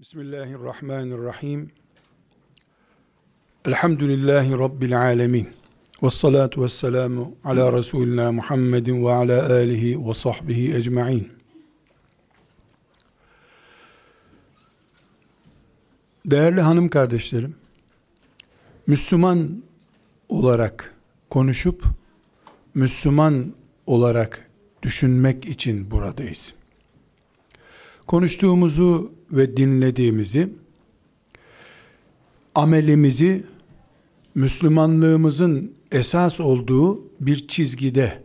Bismillahirrahmanirrahim. Elhamdülillahi Rabbil alemin. Ve salatu ve selamu ala Resulina Muhammedin ve ala alihi ve sahbihi ecma'in. Değerli hanım kardeşlerim, Müslüman olarak konuşup, Müslüman olarak düşünmek için buradayız. Konuştuğumuzu ve dinlediğimizi, amelimizi Müslümanlığımızın esas olduğu bir çizgide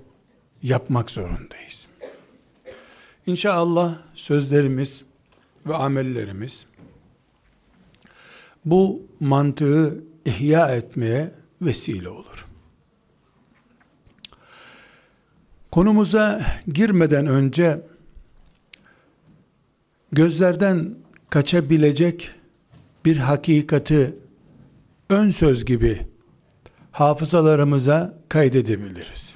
yapmak zorundayız. İnşallah sözlerimiz ve amellerimiz bu mantığı ihya etmeye vesile olur. Konumuza girmeden önce gözlerden kaçabilecek bir hakikati ön söz gibi hafızalarımıza kaydedebiliriz.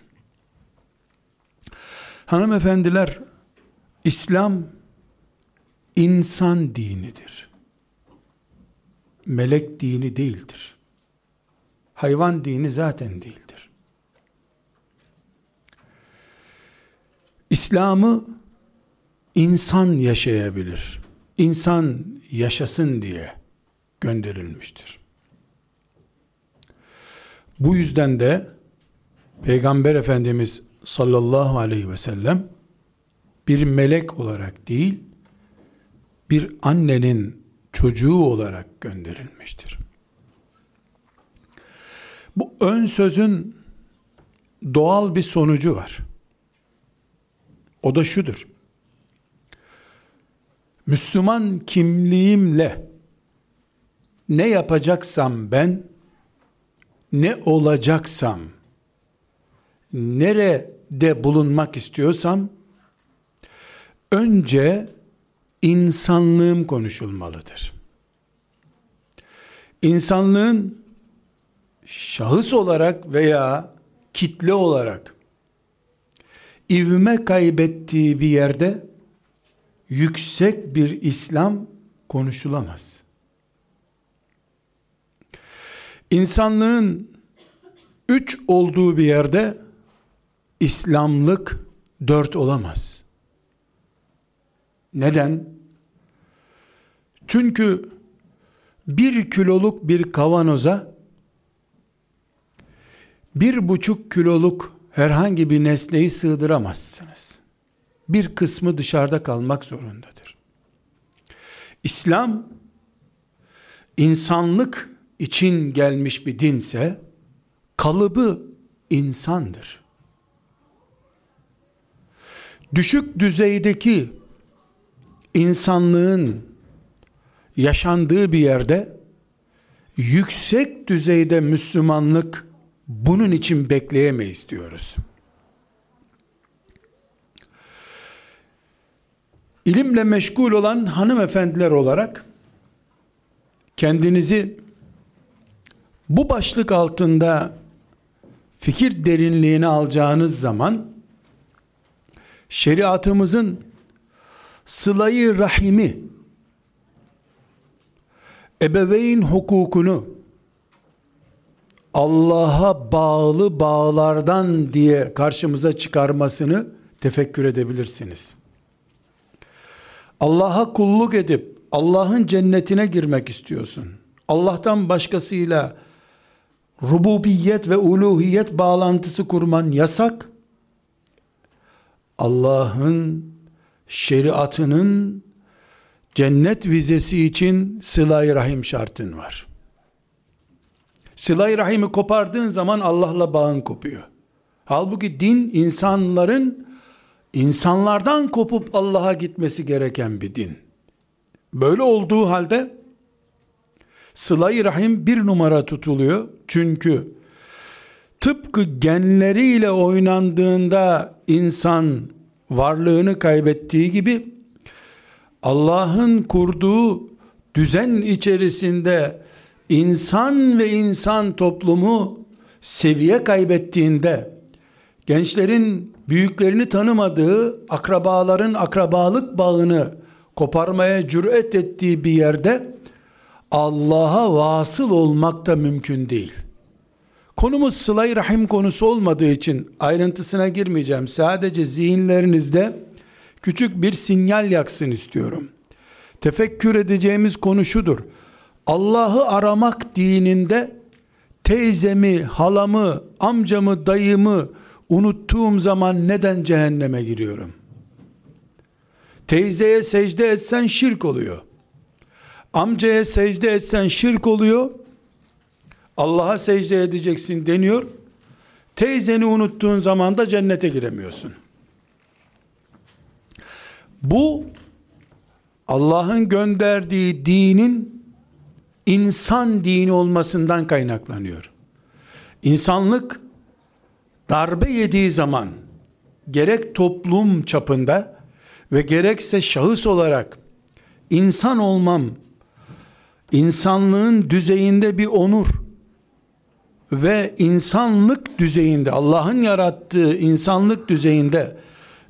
Hanımefendiler, İslam insan dinidir. Melek dini değildir. Hayvan dini zaten değildir. İslam'ı insan yaşayabilir. İnsan yaşasın diye gönderilmiştir. Bu yüzden de Peygamber Efendimiz sallallahu aleyhi ve sellem bir melek olarak değil, bir annenin çocuğu olarak gönderilmiştir. Bu ön sözün doğal bir sonucu var. O da şudur. Müslüman kimliğimle ne yapacaksam ben, ne olacaksam, nerede bulunmak istiyorsam, önce insanlığım konuşulmalıdır. İnsanlığın şahıs olarak veya kitle olarak ivme kaybettiği bir yerde yüksek bir İslam konuşulamaz. İnsanlığın üç olduğu bir yerde İslamlık dört olamaz. Neden? Çünkü bir kiloluk bir kavanoza bir buçuk kiloluk herhangi bir nesneyi sığdıramazsınız. Bir kısmı dışarıda kalmak zorundadır. İslam insanlık için gelmiş bir dinse kalıbı insandır. Düşük düzeydeki insanlığın yaşandığı bir yerde yüksek düzeyde Müslümanlık bunun için bekleyemeyiz diyoruz. İlimle meşgul olan hanımefendiler olarak kendinizi bu başlık altında fikir derinliğini alacağınız zaman şeriatımızın sılayı rahimi ebeveyn hukukunu Allah'a bağlı bağlardan diye karşımıza çıkarmasını tefekkür edebilirsiniz. Allah'a kulluk edip Allah'ın cennetine girmek istiyorsun. Allah'tan başkasıyla rububiyet ve uluhiyet bağlantısı kurman yasak. Allah'ın şeriatının cennet vizesi için sıla rahim şartın var. sıla rahimi kopardığın zaman Allah'la bağın kopuyor. Halbuki din insanların insanlardan kopup Allah'a gitmesi gereken bir din. Böyle olduğu halde sıla rahim bir numara tutuluyor. Çünkü tıpkı genleriyle oynandığında insan varlığını kaybettiği gibi Allah'ın kurduğu düzen içerisinde insan ve insan toplumu seviye kaybettiğinde gençlerin büyüklerini tanımadığı akrabaların akrabalık bağını koparmaya cüret ettiği bir yerde Allah'a vasıl olmak da mümkün değil. Konumuz sıla rahim konusu olmadığı için ayrıntısına girmeyeceğim. Sadece zihinlerinizde küçük bir sinyal yaksın istiyorum. Tefekkür edeceğimiz konu şudur. Allah'ı aramak dininde teyzemi, halamı, amcamı, dayımı unuttuğum zaman neden cehenneme giriyorum? Teyzeye secde etsen şirk oluyor. Amcaya secde etsen şirk oluyor. Allah'a secde edeceksin deniyor. Teyzeni unuttuğun zaman da cennete giremiyorsun. Bu Allah'ın gönderdiği dinin insan dini olmasından kaynaklanıyor. İnsanlık darbe yediği zaman gerek toplum çapında ve gerekse şahıs olarak insan olmam insanlığın düzeyinde bir onur ve insanlık düzeyinde Allah'ın yarattığı insanlık düzeyinde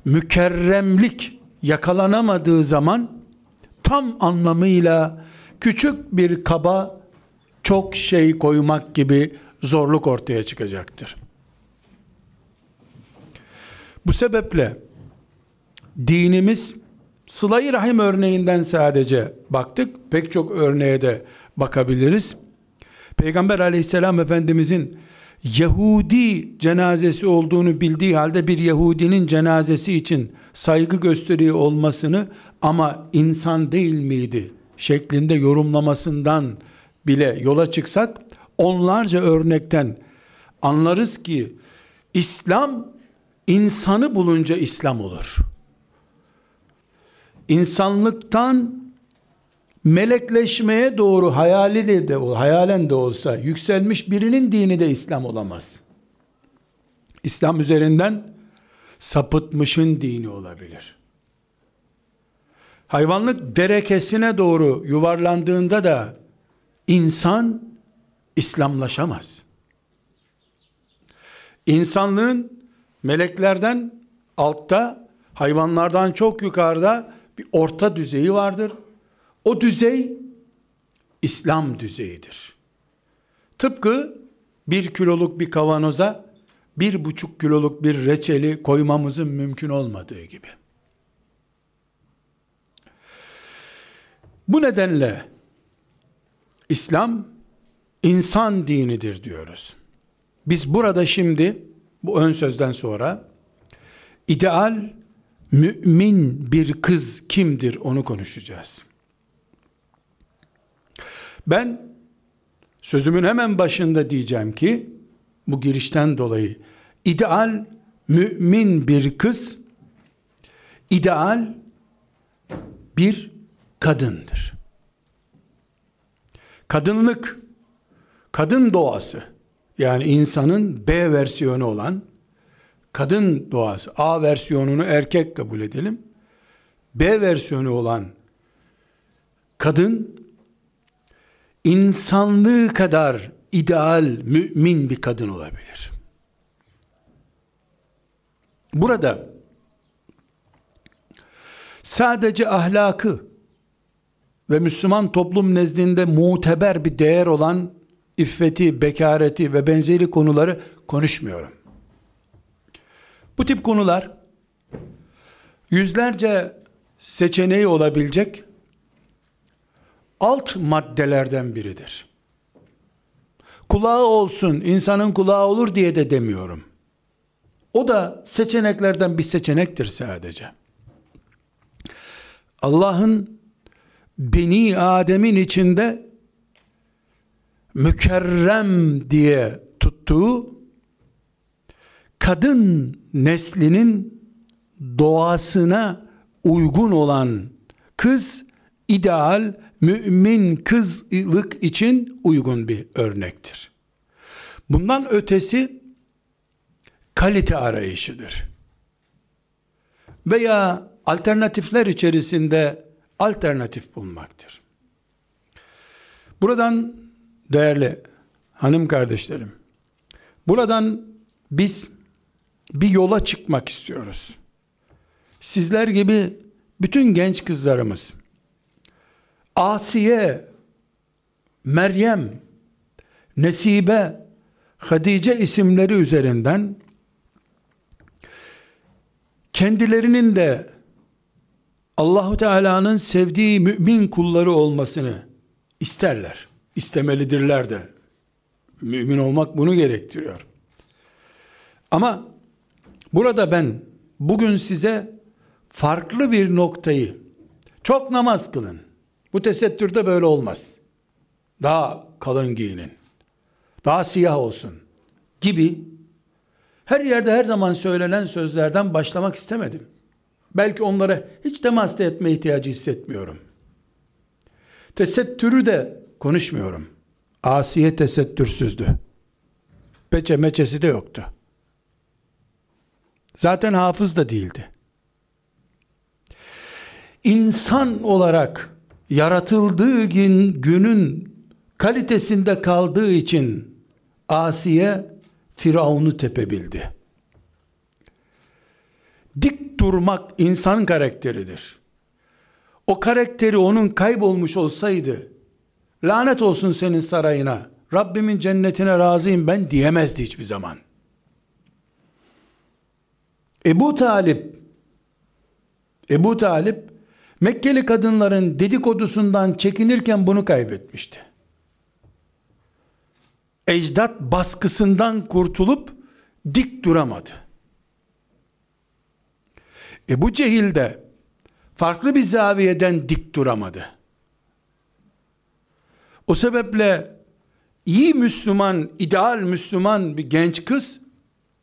mükerremlik yakalanamadığı zaman tam anlamıyla küçük bir kaba çok şey koymak gibi zorluk ortaya çıkacaktır. Bu sebeple dinimiz sıla rahim örneğinden sadece baktık. Pek çok örneğe de bakabiliriz. Peygamber aleyhisselam efendimizin Yahudi cenazesi olduğunu bildiği halde bir Yahudinin cenazesi için saygı gösteriyor olmasını ama insan değil miydi şeklinde yorumlamasından bile yola çıksak onlarca örnekten anlarız ki İslam insanı bulunca İslam olur. İnsanlıktan melekleşmeye doğru hayali de, de hayalen de olsa yükselmiş birinin dini de İslam olamaz. İslam üzerinden sapıtmışın dini olabilir. Hayvanlık derekesine doğru yuvarlandığında da insan İslamlaşamaz. İnsanlığın meleklerden altta, hayvanlardan çok yukarıda bir orta düzeyi vardır. O düzey İslam düzeyidir. Tıpkı bir kiloluk bir kavanoza bir buçuk kiloluk bir reçeli koymamızın mümkün olmadığı gibi. Bu nedenle İslam insan dinidir diyoruz. Biz burada şimdi bu ön sözden sonra ideal mümin bir kız kimdir onu konuşacağız. Ben sözümün hemen başında diyeceğim ki bu girişten dolayı ideal mümin bir kız ideal bir kadındır. Kadınlık kadın doğası yani insanın B versiyonu olan kadın doğası A versiyonunu erkek kabul edelim. B versiyonu olan kadın insanlığı kadar ideal mümin bir kadın olabilir. Burada sadece ahlakı ve Müslüman toplum nezdinde muteber bir değer olan iffeti, bekareti ve benzeri konuları konuşmuyorum. Bu tip konular yüzlerce seçeneği olabilecek alt maddelerden biridir. Kulağı olsun, insanın kulağı olur diye de demiyorum. O da seçeneklerden bir seçenektir sadece. Allah'ın Beni Adem'in içinde mükerrem diye tuttuğu kadın neslinin doğasına uygun olan kız ideal mümin kızlık için uygun bir örnektir. Bundan ötesi kalite arayışıdır. Veya alternatifler içerisinde alternatif bulmaktır. Buradan değerli hanım kardeşlerim, buradan biz bir yola çıkmak istiyoruz. Sizler gibi bütün genç kızlarımız Asiye, Meryem, Nesibe, Hadice isimleri üzerinden kendilerinin de Allahu Teala'nın sevdiği mümin kulları olmasını isterler. İstemelidirler de. Mümin olmak bunu gerektiriyor. Ama burada ben bugün size farklı bir noktayı çok namaz kılın. Bu tesettürde böyle olmaz. Daha kalın giyinin. Daha siyah olsun gibi her yerde her zaman söylenen sözlerden başlamak istemedim. Belki onlara hiç temas etme ihtiyacı hissetmiyorum. Tesettürü de konuşmuyorum. Asiye tesettürsüzdü. Peçe meçesi de yoktu. Zaten hafız da değildi. İnsan olarak yaratıldığı gün, günün kalitesinde kaldığı için Asiye Firavun'u tepebildi. Dik durmak insan karakteridir. O karakteri onun kaybolmuş olsaydı, lanet olsun senin sarayına, Rabbimin cennetine razıyım ben diyemezdi hiçbir zaman. Ebu Talip, Ebu Talip, Mekkeli kadınların dedikodusundan çekinirken bunu kaybetmişti. Ecdat baskısından kurtulup dik duramadı. Ebu Cehil de farklı bir zaviyeden dik duramadı. O sebeple iyi Müslüman, ideal Müslüman bir genç kız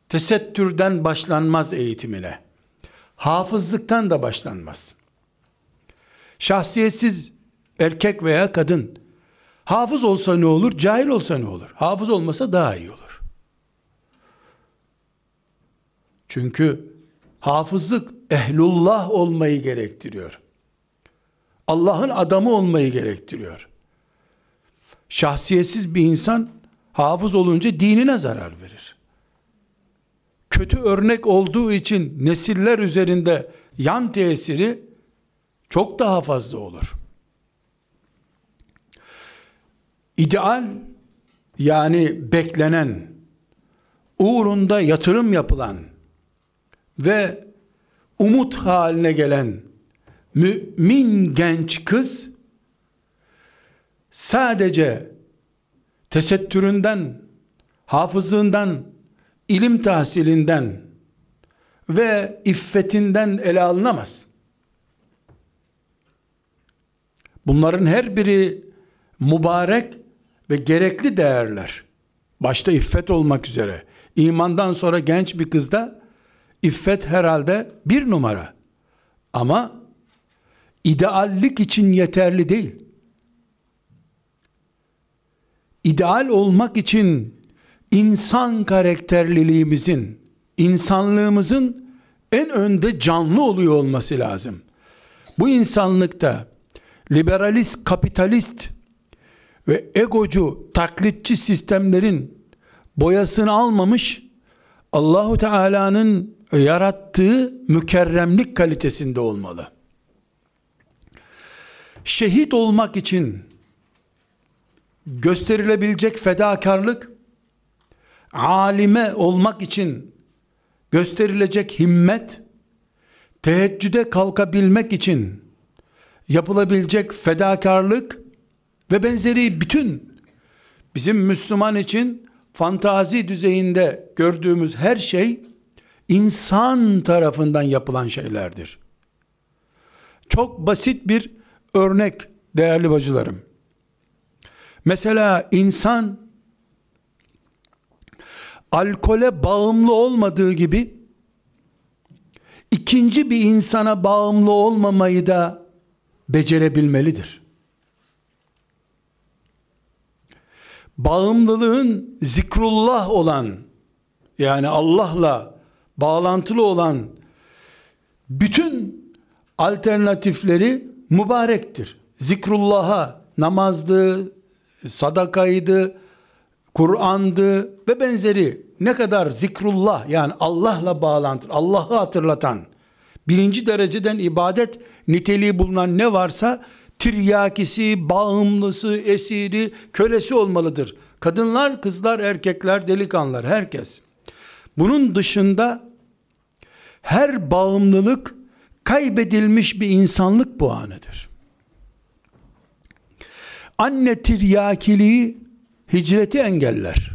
tesettürden başlanmaz eğitimine. Hafızlıktan da başlanmaz. Şahsiyetsiz erkek veya kadın hafız olsa ne olur, cahil olsa ne olur? Hafız olmasa daha iyi olur. Çünkü hafızlık ehlullah olmayı gerektiriyor. Allah'ın adamı olmayı gerektiriyor. Şahsiyetsiz bir insan hafız olunca dinine zarar verir. Kötü örnek olduğu için nesiller üzerinde yan tesiri çok daha fazla olur. İdeal yani beklenen, uğrunda yatırım yapılan ve umut haline gelen mümin genç kız sadece tesettüründen, hafızlığından, ilim tahsilinden ve iffetinden ele alınamaz. Bunların her biri mübarek ve gerekli değerler. Başta iffet olmak üzere. İmandan sonra genç bir kızda iffet herhalde bir numara. Ama ideallik için yeterli değil. İdeal olmak için insan karakterliliğimizin, insanlığımızın en önde canlı oluyor olması lazım. Bu insanlıkta liberalist, kapitalist ve egocu, taklitçi sistemlerin boyasını almamış Allahu Teala'nın yarattığı mükerremlik kalitesinde olmalı. Şehit olmak için gösterilebilecek fedakarlık alime olmak için gösterilecek himmet teheccüde kalkabilmek için yapılabilecek fedakarlık ve benzeri bütün bizim Müslüman için fantazi düzeyinde gördüğümüz her şey insan tarafından yapılan şeylerdir. Çok basit bir örnek değerli bacılarım. Mesela insan alkole bağımlı olmadığı gibi ikinci bir insana bağımlı olmamayı da becerebilmelidir. Bağımlılığın zikrullah olan yani Allah'la bağlantılı olan bütün alternatifleri mübarektir. Zikrullah'a namazdı, sadakaydı, Kur'an'dı ve benzeri ne kadar zikrullah yani Allah'la bağlantı, Allah'ı hatırlatan birinci dereceden ibadet niteliği bulunan ne varsa tiryakisi, bağımlısı, esiri, kölesi olmalıdır. Kadınlar, kızlar, erkekler, delikanlılar, herkes. Bunun dışında her bağımlılık kaybedilmiş bir insanlık puanıdır. Anne tiryakiliği hicreti engeller.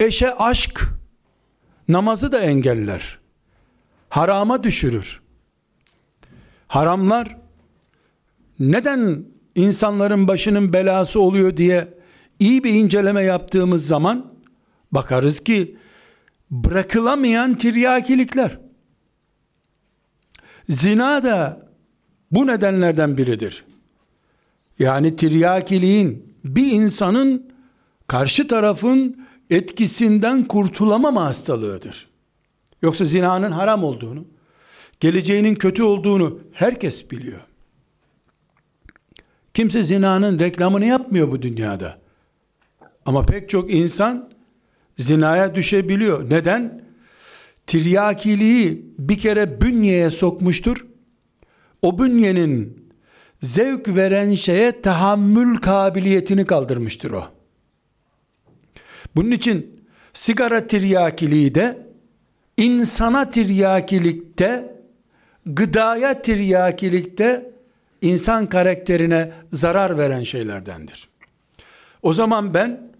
Eşe aşk namazı da engeller. Harama düşürür. Haramlar neden insanların başının belası oluyor diye iyi bir inceleme yaptığımız zaman bakarız ki bırakılamayan tiryakilikler. Zina da bu nedenlerden biridir. Yani tiryakiliğin bir insanın karşı tarafın etkisinden kurtulamama hastalığıdır. Yoksa zinanın haram olduğunu, geleceğinin kötü olduğunu herkes biliyor. Kimse zinanın reklamını yapmıyor bu dünyada. Ama pek çok insan zinaya düşebiliyor. Neden? Tiryakiliği bir kere bünyeye sokmuştur. O bünyenin zevk veren şeye tahammül kabiliyetini kaldırmıştır o. Bunun için sigara tiryakiliği de insana tiryakilikte gıdaya tiryakilikte insan karakterine zarar veren şeylerdendir. O zaman ben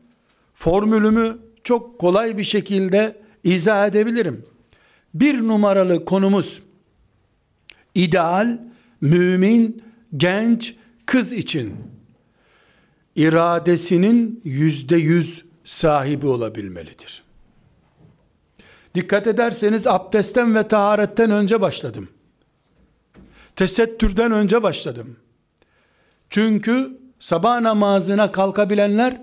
formülümü çok kolay bir şekilde izah edebilirim. Bir numaralı konumuz ideal mümin genç kız için iradesinin yüzde yüz sahibi olabilmelidir. Dikkat ederseniz abdestten ve taharetten önce başladım. Tesettürden önce başladım. Çünkü sabah namazına kalkabilenler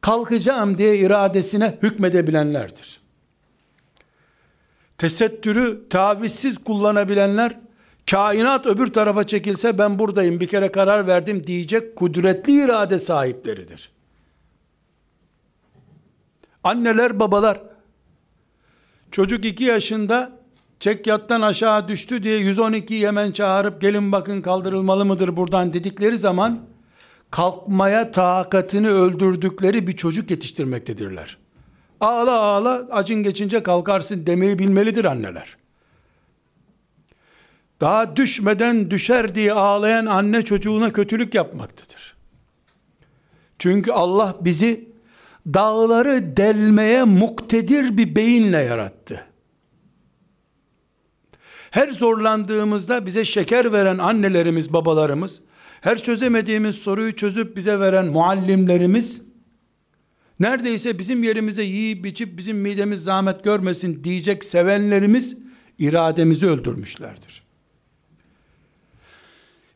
kalkacağım diye iradesine hükmedebilenlerdir. Tesettürü tavizsiz kullanabilenler kainat öbür tarafa çekilse ben buradayım bir kere karar verdim diyecek kudretli irade sahipleridir. Anneler babalar çocuk iki yaşında çekyattan aşağı düştü diye 112 hemen çağırıp gelin bakın kaldırılmalı mıdır buradan dedikleri zaman kalkmaya takatını öldürdükleri bir çocuk yetiştirmektedirler. Ağla ağla acın geçince kalkarsın demeyi bilmelidir anneler. Daha düşmeden düşer diye ağlayan anne çocuğuna kötülük yapmaktadır. Çünkü Allah bizi dağları delmeye muktedir bir beyinle yarattı. Her zorlandığımızda bize şeker veren annelerimiz, babalarımız, her çözemediğimiz soruyu çözüp bize veren muallimlerimiz, neredeyse bizim yerimize yiyip içip bizim midemiz zahmet görmesin diyecek sevenlerimiz, irademizi öldürmüşlerdir.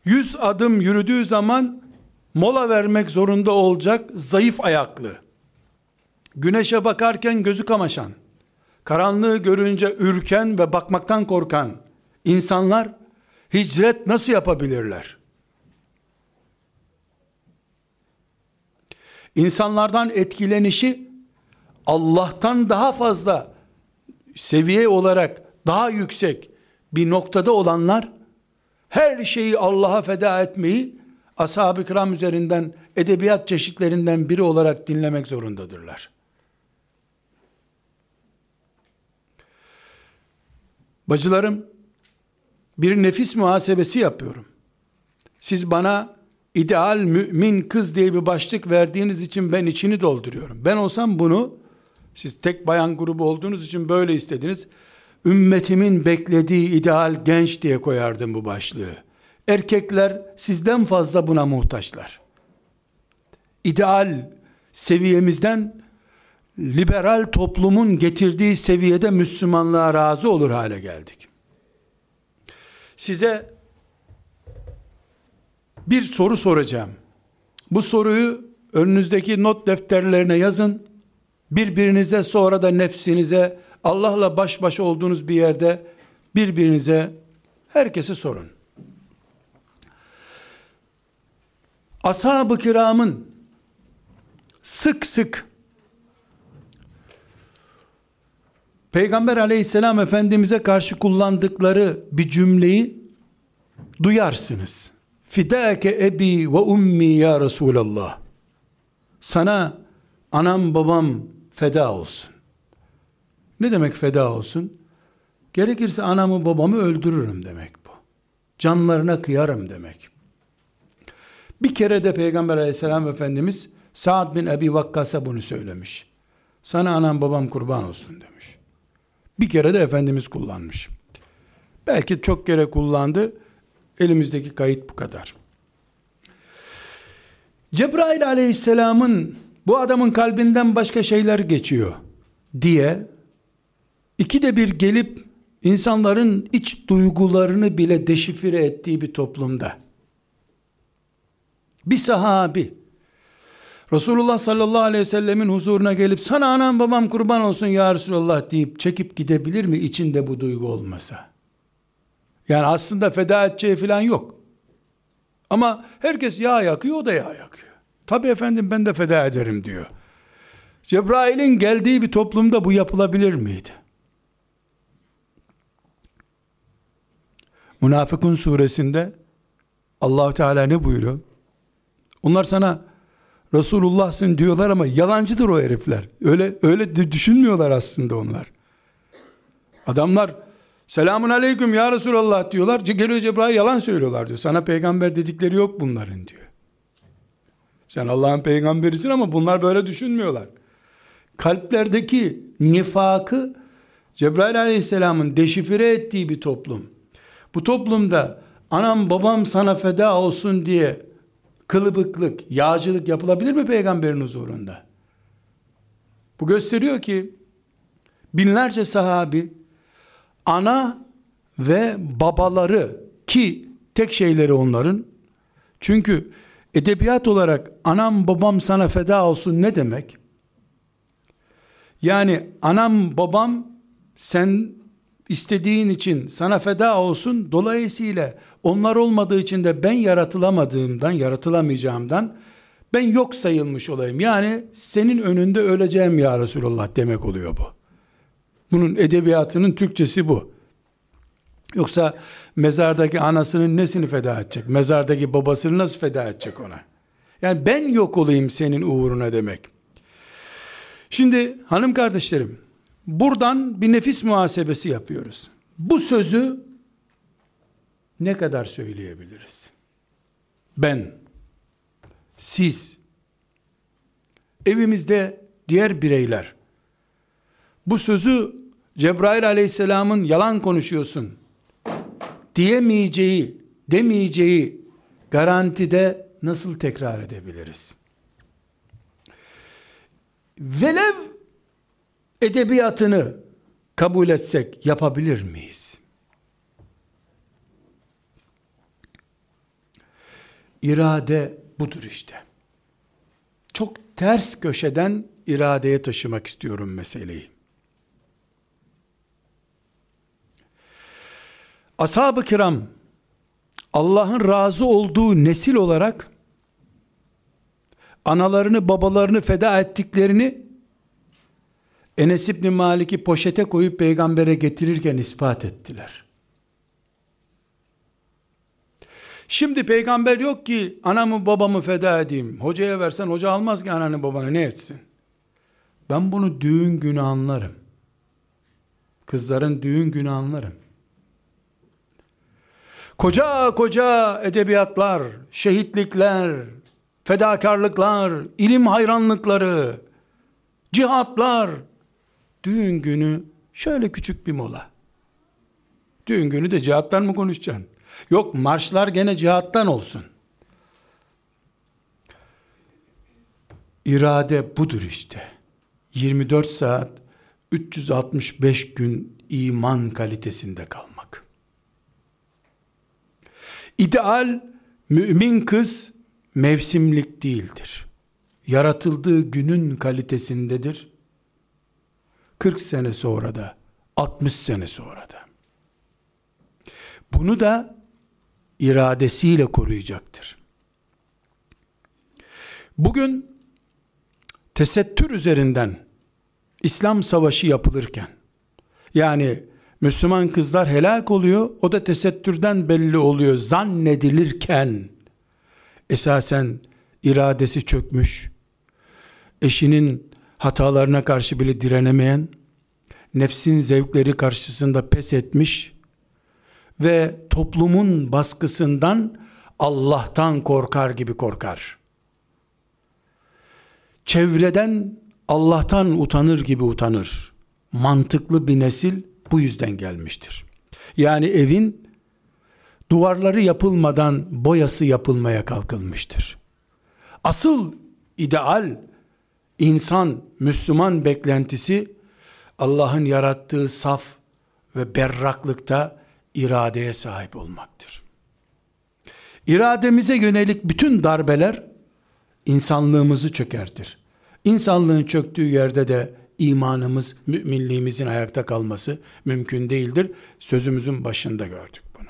Yüz adım yürüdüğü zaman mola vermek zorunda olacak zayıf ayaklı, güneşe bakarken gözü kamaşan, karanlığı görünce ürken ve bakmaktan korkan insanlar hicret nasıl yapabilirler? İnsanlardan etkilenişi Allah'tan daha fazla seviye olarak daha yüksek bir noktada olanlar her şeyi Allah'a feda etmeyi ashab-ı kiram üzerinden edebiyat çeşitlerinden biri olarak dinlemek zorundadırlar. Bacılarım, bir nefis muhasebesi yapıyorum. Siz bana ideal mümin kız diye bir başlık verdiğiniz için ben içini dolduruyorum. Ben olsam bunu, siz tek bayan grubu olduğunuz için böyle istediniz. Ümmetimin beklediği ideal genç diye koyardım bu başlığı. Erkekler sizden fazla buna muhtaçlar. İdeal seviyemizden liberal toplumun getirdiği seviyede Müslümanlığa razı olur hale geldik. Size bir soru soracağım. Bu soruyu önünüzdeki not defterlerine yazın. Birbirinize sonra da nefsinize Allah'la baş başa olduğunuz bir yerde birbirinize herkese sorun. Ashab-ı kiramın sık sık Peygamber aleyhisselam efendimize karşı kullandıkları bir cümleyi duyarsınız. fidâke ebi ve ummi ya Resulallah. Sana anam babam feda olsun. Ne demek feda olsun? Gerekirse anamı babamı öldürürüm demek bu. Canlarına kıyarım demek. Bir kere de Peygamber aleyhisselam Efendimiz Sa'd bin Ebi Vakkas'a bunu söylemiş. Sana anam babam kurban olsun demiş. Bir kere de Efendimiz kullanmış. Belki çok kere kullandı. Elimizdeki kayıt bu kadar. Cebrail aleyhisselamın bu adamın kalbinden başka şeyler geçiyor diye ikide bir gelip insanların iç duygularını bile deşifre ettiği bir toplumda bir sahabi Resulullah sallallahu aleyhi ve sellemin huzuruna gelip sana anam babam kurban olsun ya Resulullah deyip çekip gidebilir mi içinde bu duygu olmasa? Yani aslında feda edeceği falan yok. Ama herkes yağ yakıyor o da yağ yakıyor. Tabi efendim ben de feda ederim diyor. Cebrail'in geldiği bir toplumda bu yapılabilir miydi? Münafıkun suresinde allah Teala ne buyuruyor? Onlar sana Resulullah'sın diyorlar ama yalancıdır o herifler. Öyle öyle düşünmüyorlar aslında onlar. Adamlar selamun aleyküm ya Resulallah diyorlar. Geliyor Cebrail yalan söylüyorlar diyor. Sana peygamber dedikleri yok bunların diyor. Sen Allah'ın peygamberisin ama bunlar böyle düşünmüyorlar. Kalplerdeki nifakı Cebrail aleyhisselamın deşifre ettiği bir toplum. Bu toplumda anam babam sana feda olsun diye kılıbıklık, yağcılık yapılabilir mi peygamberin huzurunda? Bu gösteriyor ki binlerce sahabi ana ve babaları ki tek şeyleri onların çünkü edebiyat olarak anam babam sana feda olsun ne demek? Yani anam babam sen istediğin için sana feda olsun dolayısıyla onlar olmadığı için de ben yaratılamadığımdan yaratılamayacağımdan ben yok sayılmış olayım. Yani senin önünde öleceğim ya Resulullah demek oluyor bu. Bunun edebiyatının Türkçesi bu. Yoksa mezardaki anasının nesini feda edecek? Mezardaki babasını nasıl feda edecek ona? Yani ben yok olayım senin uğruna demek. Şimdi hanım kardeşlerim, buradan bir nefis muhasebesi yapıyoruz. Bu sözü ne kadar söyleyebiliriz? Ben, siz, evimizde diğer bireyler, bu sözü Cebrail aleyhisselamın yalan konuşuyorsun, diyemeyeceği, demeyeceği garantide nasıl tekrar edebiliriz? Velev edebiyatını kabul etsek yapabilir miyiz? İrade budur işte. Çok ters köşeden iradeye taşımak istiyorum meseleyi. Ashab-ı kiram Allah'ın razı olduğu nesil olarak analarını babalarını feda ettiklerini Enes İbni Malik'i poşete koyup peygambere getirirken ispat ettiler. Şimdi peygamber yok ki anamı babamı feda edeyim. Hocaya versen hoca almaz ki ananı babanı ne etsin? Ben bunu düğün günü anlarım. Kızların düğün günü anlarım. Koca koca edebiyatlar, şehitlikler, fedakarlıklar, ilim hayranlıkları, cihatlar, düğün günü şöyle küçük bir mola. Düğün günü de cihattan mı konuşacaksın? Yok marşlar gene cihattan olsun. İrade budur işte. 24 saat 365 gün iman kalitesinde kalmak. İdeal mümin kız mevsimlik değildir. Yaratıldığı günün kalitesindedir. 40 sene sonra da 60 sene sonra da. Bunu da iradesiyle koruyacaktır. Bugün tesettür üzerinden İslam savaşı yapılırken yani Müslüman kızlar helak oluyor o da tesettürden belli oluyor zannedilirken esasen iradesi çökmüş, eşinin hatalarına karşı bile direnemeyen, nefsin zevkleri karşısında pes etmiş ve toplumun baskısından Allah'tan korkar gibi korkar. Çevreden Allah'tan utanır gibi utanır. Mantıklı bir nesil bu yüzden gelmiştir. Yani evin duvarları yapılmadan boyası yapılmaya kalkılmıştır. Asıl ideal insan, Müslüman beklentisi Allah'ın yarattığı saf ve berraklıkta iradeye sahip olmaktır. İrademize yönelik bütün darbeler insanlığımızı çökertir. İnsanlığın çöktüğü yerde de imanımız, müminliğimizin ayakta kalması mümkün değildir. Sözümüzün başında gördük bunu.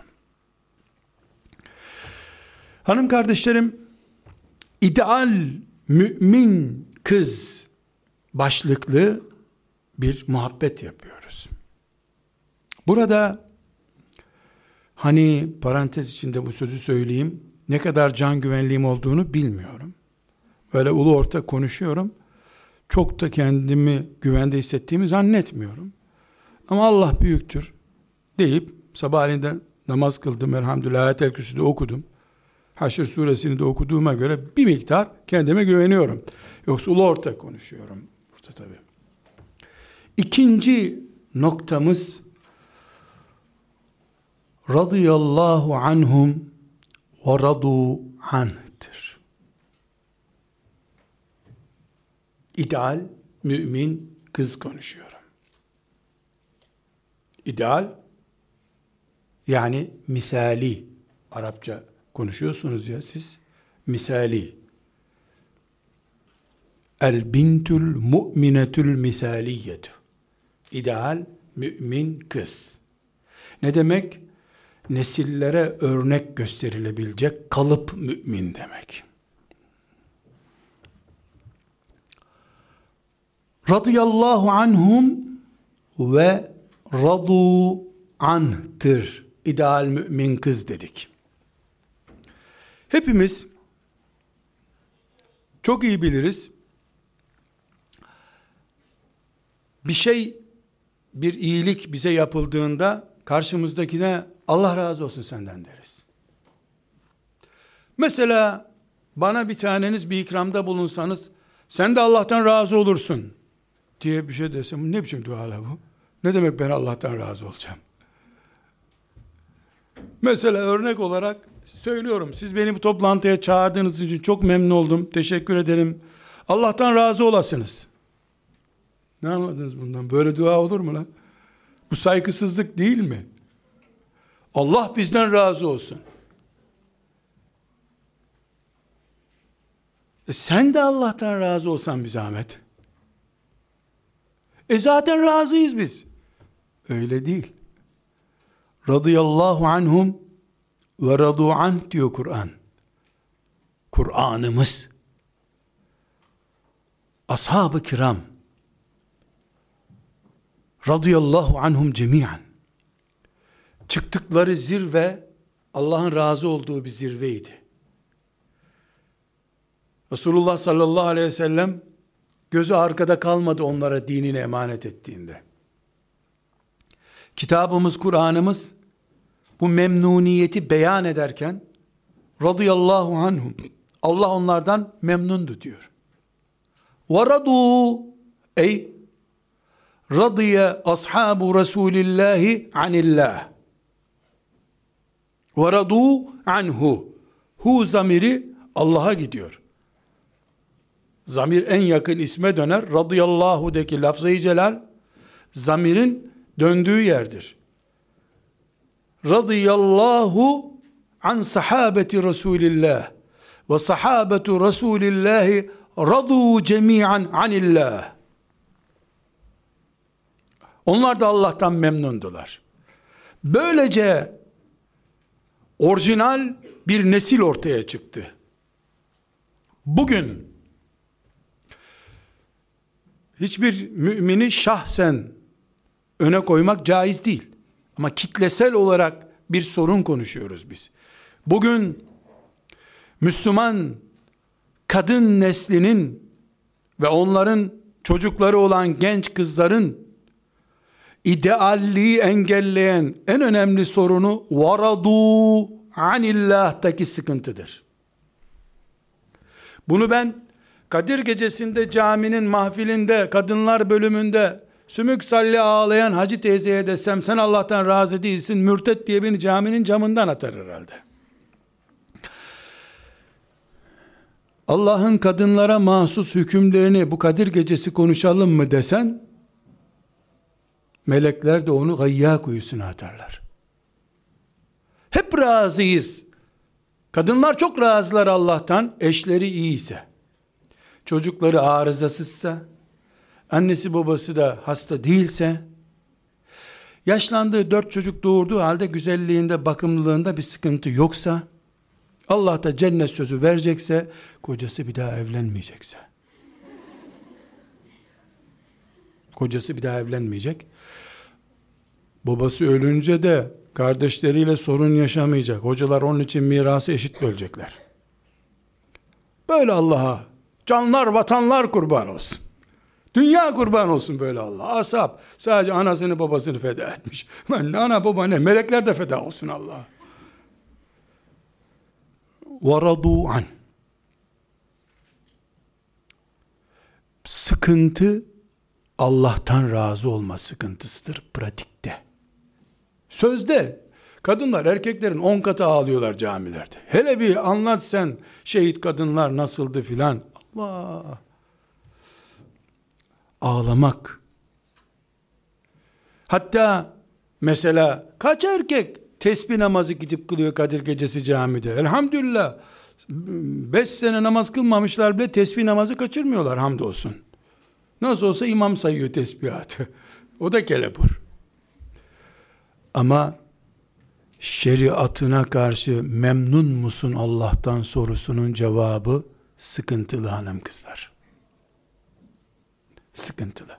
Hanım kardeşlerim, ideal mümin kız başlıklı bir muhabbet yapıyoruz. Burada hani parantez içinde bu sözü söyleyeyim. Ne kadar can güvenliğim olduğunu bilmiyorum. Böyle ulu orta konuşuyorum. Çok da kendimi güvende hissettiğimi zannetmiyorum. Ama Allah büyüktür deyip sabahleyin de namaz kıldım elhamdülillah ayet-el kürsüde okudum. Haşr suresini de okuduğuma göre bir miktar kendime güveniyorum. Yoksa ulu orta konuşuyorum burada tabi. İkinci noktamız radıyallahu anhum ve radu anh'tır. İdeal mümin kız konuşuyorum. İdeal yani misali Arapça konuşuyorsunuz ya siz. Misali el bintul mu'minetul misaliyetu ideal mümin kız. Ne demek? Nesillere örnek gösterilebilecek kalıp mümin demek. Radıyallahu anhum ve radu anhtır. İdeal mümin kız dedik Hepimiz çok iyi biliriz. Bir şey, bir iyilik bize yapıldığında karşımızdakine Allah razı olsun senden deriz. Mesela bana bir taneniz bir ikramda bulunsanız sen de Allah'tan razı olursun diye bir şey desem ne biçim dua bu? Ne demek ben Allah'tan razı olacağım? Mesela örnek olarak söylüyorum. Siz beni bu toplantıya çağırdığınız için çok memnun oldum. Teşekkür ederim. Allah'tan razı olasınız. Ne anladınız bundan? Böyle dua olur mu lan? Bu saygısızlık değil mi? Allah bizden razı olsun. E sen de Allah'tan razı olsan bir zahmet. E zaten razıyız biz. Öyle değil. Radıyallahu anhum ve radu diyor Kur'an. Kur'an'ımız ashab-ı kiram radıyallahu anhum cemiyen çıktıkları zirve Allah'ın razı olduğu bir zirveydi. Resulullah sallallahu aleyhi ve sellem gözü arkada kalmadı onlara dinini emanet ettiğinde. Kitabımız, Kur'an'ımız bu memnuniyeti beyan ederken radıyallahu anhum Allah onlardan memnundu diyor. Varadu ey radiye ashabu Resulillahi anillah. Varadu anhu. Hu zamiri Allah'a gidiyor. Zamir en yakın isme döner. Radıyallahu lafzayı celal zamirin döndüğü yerdir radıyallahu an sahabeti Resulillah ve sahabetu Resulillahi radu cemi'an anillah. Onlar da Allah'tan memnundular. Böylece orijinal bir nesil ortaya çıktı. Bugün hiçbir mümini şahsen öne koymak caiz değil. Ama kitlesel olarak bir sorun konuşuyoruz biz. Bugün Müslüman kadın neslinin ve onların çocukları olan genç kızların idealliği engelleyen en önemli sorunu varadu anillah'taki sıkıntıdır. Bunu ben Kadir gecesinde caminin mahfilinde kadınlar bölümünde sümük salli ağlayan hacı teyzeye desem sen Allah'tan razı değilsin mürtet diye beni caminin camından atar herhalde. Allah'ın kadınlara mahsus hükümlerini bu Kadir gecesi konuşalım mı desen melekler de onu gayya kuyusuna atarlar. Hep razıyız. Kadınlar çok razılar Allah'tan eşleri iyiyse çocukları arızasızsa, annesi babası da hasta değilse, yaşlandığı dört çocuk doğurduğu halde güzelliğinde, bakımlılığında bir sıkıntı yoksa, Allah da cennet sözü verecekse, kocası bir daha evlenmeyecekse, kocası bir daha evlenmeyecek, babası ölünce de kardeşleriyle sorun yaşamayacak, hocalar onun için mirası eşit bölecekler. Böyle Allah'a Canlar, vatanlar kurban olsun. Dünya kurban olsun böyle Allah. Asap sadece anasını babasını feda etmiş. Ben ana baba ne? Melekler de feda olsun Allah. Varadu an. Sıkıntı Allah'tan razı olma sıkıntısıdır pratikte. Sözde kadınlar erkeklerin on katı ağlıyorlar camilerde. Hele bir anlat sen şehit kadınlar nasıldı filan. Allah. Ağlamak. Hatta mesela kaç erkek tesbih namazı gidip kılıyor Kadir gecesi camide. Elhamdülillah. Beş sene namaz kılmamışlar bile tesbih namazı kaçırmıyorlar hamdolsun. Nasıl olsa imam sayıyor tesbihatı. O da kelebur. Ama şeriatına karşı memnun musun Allah'tan sorusunun cevabı sıkıntılı hanım kızlar. Sıkıntılı.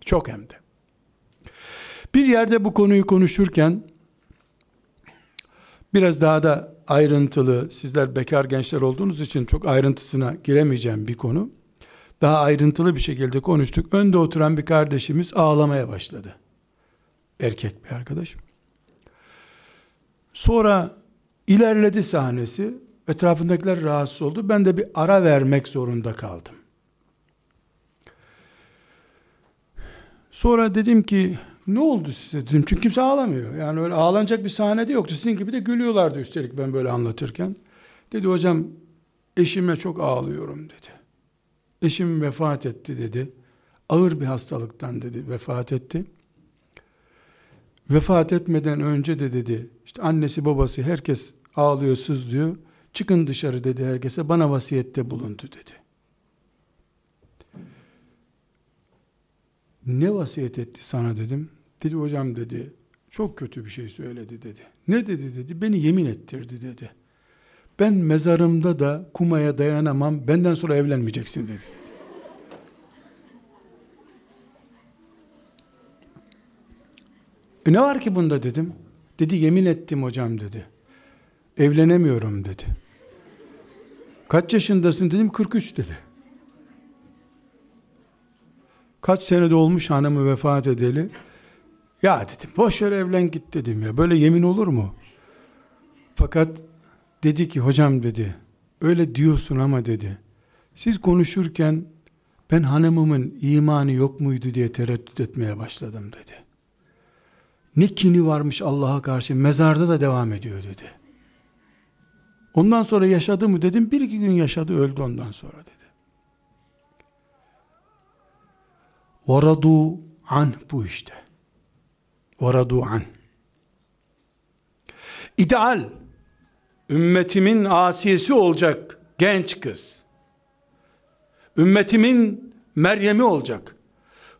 Çok hem de. Bir yerde bu konuyu konuşurken biraz daha da ayrıntılı, sizler bekar gençler olduğunuz için çok ayrıntısına giremeyeceğim bir konu. Daha ayrıntılı bir şekilde konuştuk. Önde oturan bir kardeşimiz ağlamaya başladı. Erkek bir arkadaş. Sonra İlerledi sahnesi. Etrafındakiler rahatsız oldu. Ben de bir ara vermek zorunda kaldım. Sonra dedim ki ne oldu size dedim. Çünkü kimse ağlamıyor. Yani öyle ağlanacak bir sahnede yoktu. Sizin gibi de gülüyorlardı üstelik ben böyle anlatırken. Dedi hocam eşime çok ağlıyorum dedi. Eşim vefat etti dedi. Ağır bir hastalıktan dedi vefat etti vefat etmeden önce de dedi işte annesi babası herkes ağlıyor sızlıyor çıkın dışarı dedi herkese bana vasiyette bulundu dedi. Ne vasiyet etti sana dedim. Dedi hocam dedi çok kötü bir şey söyledi dedi. Ne dedi dedi beni yemin ettirdi dedi. Ben mezarımda da kumaya dayanamam benden sonra evlenmeyeceksin dedi E ne var ki bunda dedim. Dedi yemin ettim hocam dedi. Evlenemiyorum dedi. Kaç yaşındasın dedim 43 dedi. Kaç senede olmuş hanımı vefat edeli. Ya dedim boş ver evlen git dedim ya. Böyle yemin olur mu? Fakat dedi ki hocam dedi. Öyle diyorsun ama dedi. Siz konuşurken ben hanımımın imanı yok muydu diye tereddüt etmeye başladım dedi. Ne kini varmış Allah'a karşı mezarda da devam ediyor dedi. Ondan sonra yaşadı mı dedim. Bir iki gün yaşadı öldü ondan sonra dedi. Varadu an bu işte. Varadu an. İdeal ümmetimin asiyesi olacak genç kız. Ümmetimin Meryem'i olacak.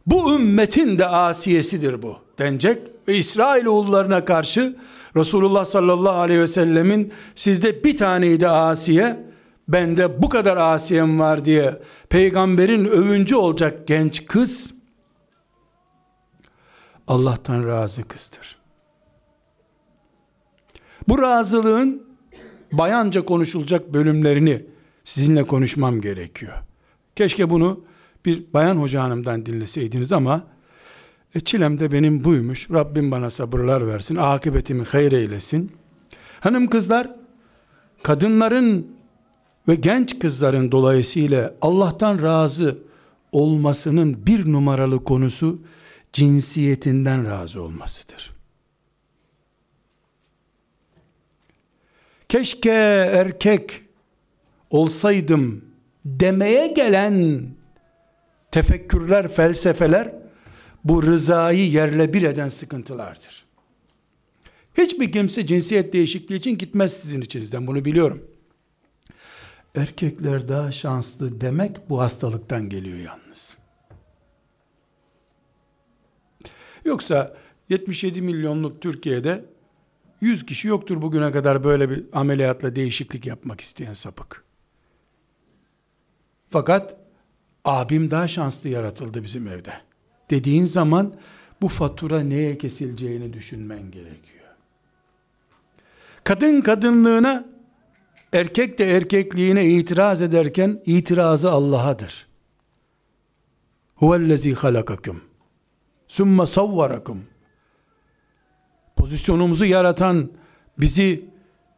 Bu ümmetin de asiyesidir bu denecek ve İsrailoğullarına karşı Resulullah sallallahu aleyhi ve sellemin sizde bir taneydi asiye bende bu kadar asiyem var diye peygamberin övüncü olacak genç kız Allah'tan razı kızdır. Bu razılığın bayanca konuşulacak bölümlerini sizinle konuşmam gerekiyor. Keşke bunu bir bayan hoca hanımdan dinleseydiniz ama e, çilem de benim buymuş. Rabbim bana sabırlar versin. Akıbetimi hayır eylesin. Hanım kızlar kadınların ve genç kızların dolayısıyla Allah'tan razı olmasının bir numaralı konusu cinsiyetinden razı olmasıdır. Keşke erkek olsaydım demeye gelen tefekkürler, felsefeler bu rızayı yerle bir eden sıkıntılardır. Hiçbir kimse cinsiyet değişikliği için gitmez sizin içinizden bunu biliyorum. Erkekler daha şanslı demek bu hastalıktan geliyor yalnız. Yoksa 77 milyonluk Türkiye'de 100 kişi yoktur bugüne kadar böyle bir ameliyatla değişiklik yapmak isteyen sapık. Fakat abim daha şanslı yaratıldı bizim evde. Dediğin zaman bu fatura neye kesileceğini düşünmen gerekiyor. Kadın kadınlığına, erkek de erkekliğine itiraz ederken itirazı Allah'adır. Huvellezî halakakum. Sümme savvarakum. Pozisyonumuzu yaratan, bizi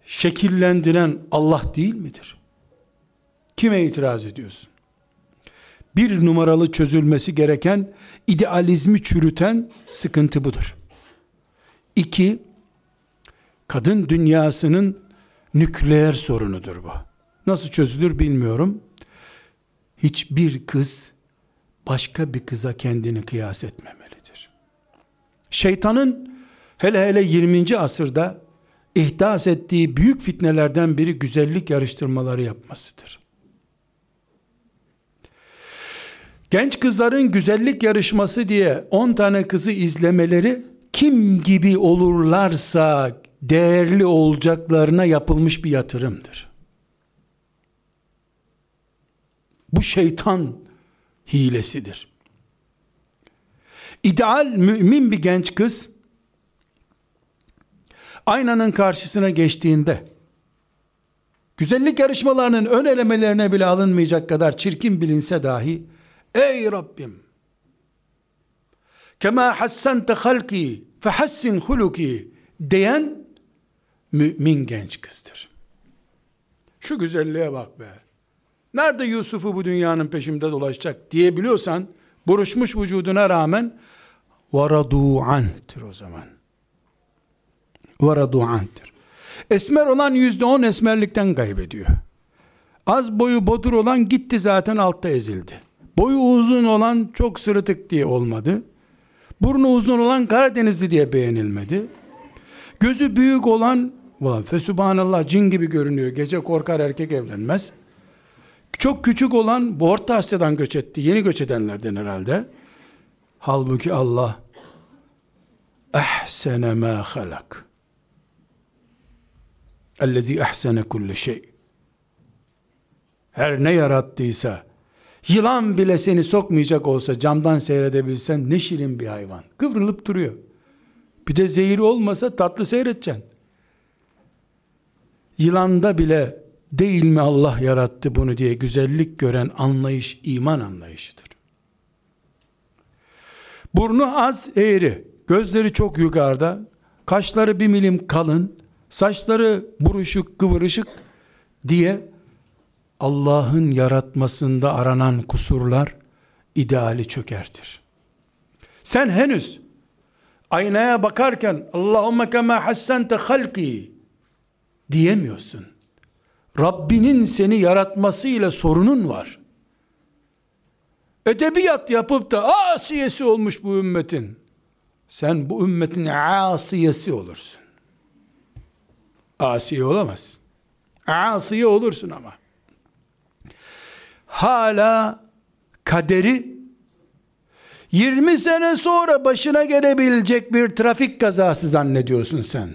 şekillendiren Allah değil midir? Kime itiraz ediyorsun? Bir numaralı çözülmesi gereken, idealizmi çürüten sıkıntı budur. İki, kadın dünyasının nükleer sorunudur bu. Nasıl çözülür bilmiyorum. Hiçbir kız başka bir kıza kendini kıyas etmemelidir. Şeytanın hele hele 20. asırda ihdas ettiği büyük fitnelerden biri güzellik yarıştırmaları yapmasıdır. Genç kızların güzellik yarışması diye 10 tane kızı izlemeleri kim gibi olurlarsa değerli olacaklarına yapılmış bir yatırımdır. Bu şeytan hilesidir. İdeal mümin bir genç kız aynanın karşısına geçtiğinde güzellik yarışmalarının ön elemelerine bile alınmayacak kadar çirkin bilinse dahi ey Rabbim kema hassente halki fehassin huluki diyen mümin genç kızdır. Şu güzelliğe bak be. Nerede Yusuf'u bu dünyanın peşimde dolaşacak diyebiliyorsan buruşmuş vücuduna rağmen varadu an'tir o zaman. Varadu an'tir. Esmer olan yüzde on esmerlikten kaybediyor. Az boyu bodur olan gitti zaten altta ezildi. Boyu uzun olan çok sırıtık diye olmadı. Burnu uzun olan Karadenizli diye beğenilmedi. Gözü büyük olan Ulan fesubhanallah cin gibi görünüyor. Gece korkar erkek evlenmez. Çok küçük olan bu Orta Asya'dan göç etti. Yeni göç edenlerden herhalde. Halbuki Allah ehsene ma halak. Ellezî ehsene kulle şey. Her ne yarattıysa yılan bile seni sokmayacak olsa camdan seyredebilsen ne şirin bir hayvan. Kıvrılıp duruyor. Bir de zehiri olmasa tatlı seyredeceksin. Yılanda bile değil mi Allah yarattı bunu diye güzellik gören anlayış iman anlayışıdır. Burnu az eğri, gözleri çok yukarıda, kaşları bir milim kalın, saçları buruşuk kıvırışık diye Allah'ın yaratmasında aranan kusurlar ideali çökertir. Sen henüz aynaya bakarken Allahümme kema hassente halki diyemiyorsun. Rabbinin seni yaratmasıyla sorunun var. Edebiyat yapıp da asiyesi olmuş bu ümmetin. Sen bu ümmetin asiyesi olursun. Asiye olamazsın. Asiye olursun ama. Hala kaderi 20 sene sonra başına gelebilecek bir trafik kazası zannediyorsun sen.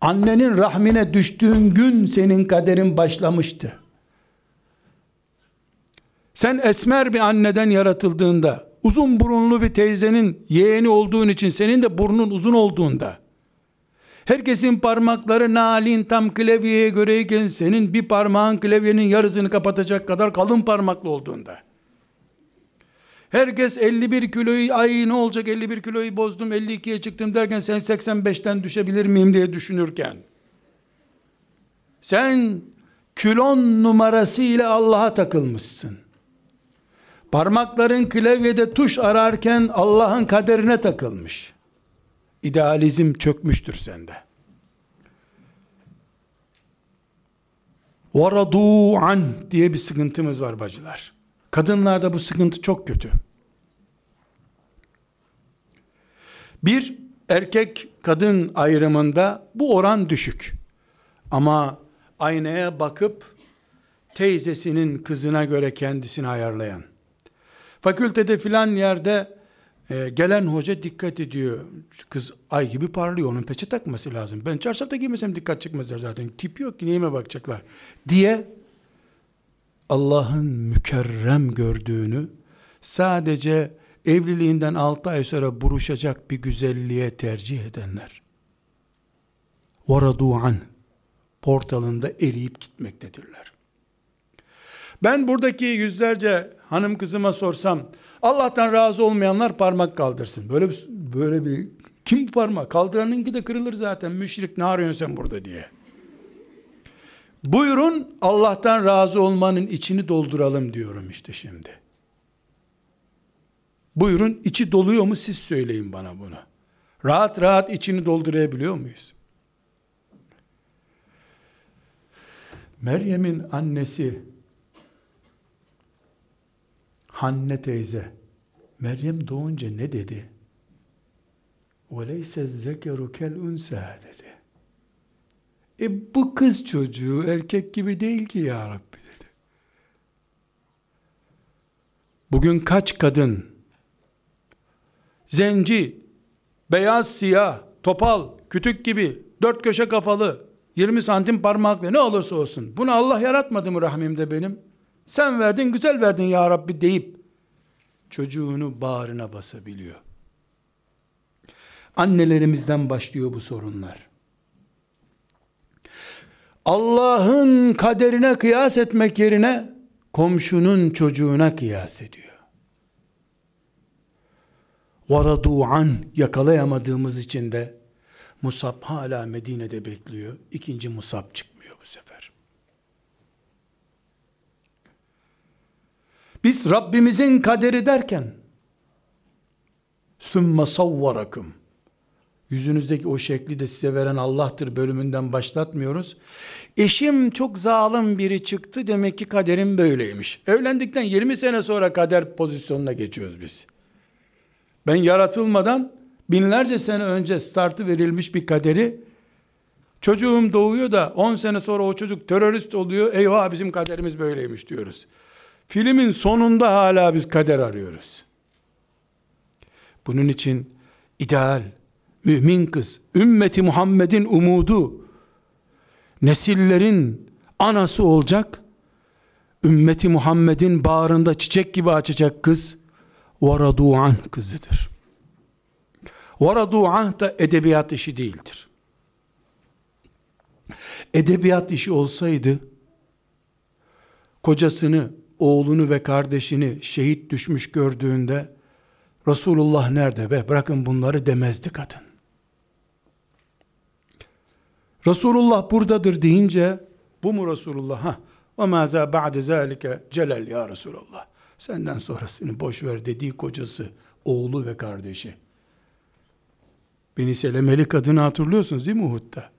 Annenin rahmine düştüğün gün senin kaderin başlamıştı. Sen esmer bir anneden yaratıldığında, uzun burunlu bir teyzenin yeğeni olduğun için senin de burnun uzun olduğunda, Herkesin parmakları nalin tam klavyeye göreyken senin bir parmağın klavyenin yarısını kapatacak kadar kalın parmaklı olduğunda. Herkes 51 kiloyu ay ne olacak 51 kiloyu bozdum 52'ye çıktım derken sen 85'ten düşebilir miyim diye düşünürken sen kilon numarası ile Allah'a takılmışsın. Parmakların klavyede tuş ararken Allah'ın kaderine takılmış. İdealizm çökmüştür sende. Varadu an diye bir sıkıntımız var bacılar. Kadınlarda bu sıkıntı çok kötü. Bir erkek kadın ayrımında bu oran düşük. Ama aynaya bakıp teyzesinin kızına göre kendisini ayarlayan. Fakültede filan yerde ee, gelen hoca dikkat ediyor. Kız ay gibi parlıyor. Onun peçe takması lazım. Ben çarşafta giymesem dikkat çıkmazlar zaten. Tip yok ki neyime bakacaklar diye Allah'ın mükerrem gördüğünü sadece evliliğinden 6 ay sonra buruşacak bir güzelliğe tercih edenler. Varadu an portalında eriyip gitmektedirler. Ben buradaki yüzlerce hanım kızıma sorsam Allah'tan razı olmayanlar parmak kaldırsın. Böyle bir, böyle bir kim parmak? Kaldıranınki de kırılır zaten. Müşrik ne arıyorsun sen burada diye. Buyurun Allah'tan razı olmanın içini dolduralım diyorum işte şimdi. Buyurun içi doluyor mu siz söyleyin bana bunu. Rahat rahat içini doldurabiliyor muyuz? Meryem'in annesi Hanne teyze Meryem doğunca ne dedi? وَلَيْسَ الذَّكَرُ كَالْاُنْسَى dedi. E bu kız çocuğu erkek gibi değil ki ya Rabbi dedi. Bugün kaç kadın zenci, beyaz siyah, topal, kütük gibi, dört köşe kafalı, 20 santim parmakla ne olursa olsun. Bunu Allah yaratmadı mı rahmimde benim? Sen verdin, güzel verdin ya Rabbi deyip çocuğunu bağrına basabiliyor. Annelerimizden başlıyor bu sorunlar. Allah'ın kaderine kıyas etmek yerine komşunun çocuğuna kıyas ediyor. Varadu an yakalayamadığımız için de Musab hala Medine'de bekliyor. İkinci Musab çıkmıyor bu sefer. Biz Rabbimizin kaderi derken sümme savvarakum yüzünüzdeki o şekli de size veren Allah'tır bölümünden başlatmıyoruz. Eşim çok zalim biri çıktı demek ki kaderim böyleymiş. Evlendikten 20 sene sonra kader pozisyonuna geçiyoruz biz. Ben yaratılmadan binlerce sene önce startı verilmiş bir kaderi çocuğum doğuyor da 10 sene sonra o çocuk terörist oluyor. Eyvah bizim kaderimiz böyleymiş diyoruz. Filmin sonunda hala biz kader arıyoruz. Bunun için ideal, mümin kız, ümmeti Muhammed'in umudu, nesillerin anası olacak, ümmeti Muhammed'in bağrında çiçek gibi açacak kız, varadu'an kızıdır. Varadu'an da edebiyat işi değildir. Edebiyat işi olsaydı, kocasını, oğlunu ve kardeşini şehit düşmüş gördüğünde, Resulullah nerede be bırakın bunları demezdi kadın. Resulullah buradadır deyince bu mu Resulullah? Ha. Ve maza ba'de zalike celal ya Resulullah. Senden sonrasını boş ver dediği kocası, oğlu ve kardeşi. Beni Selemeli kadını hatırlıyorsunuz değil mi Uhud'da?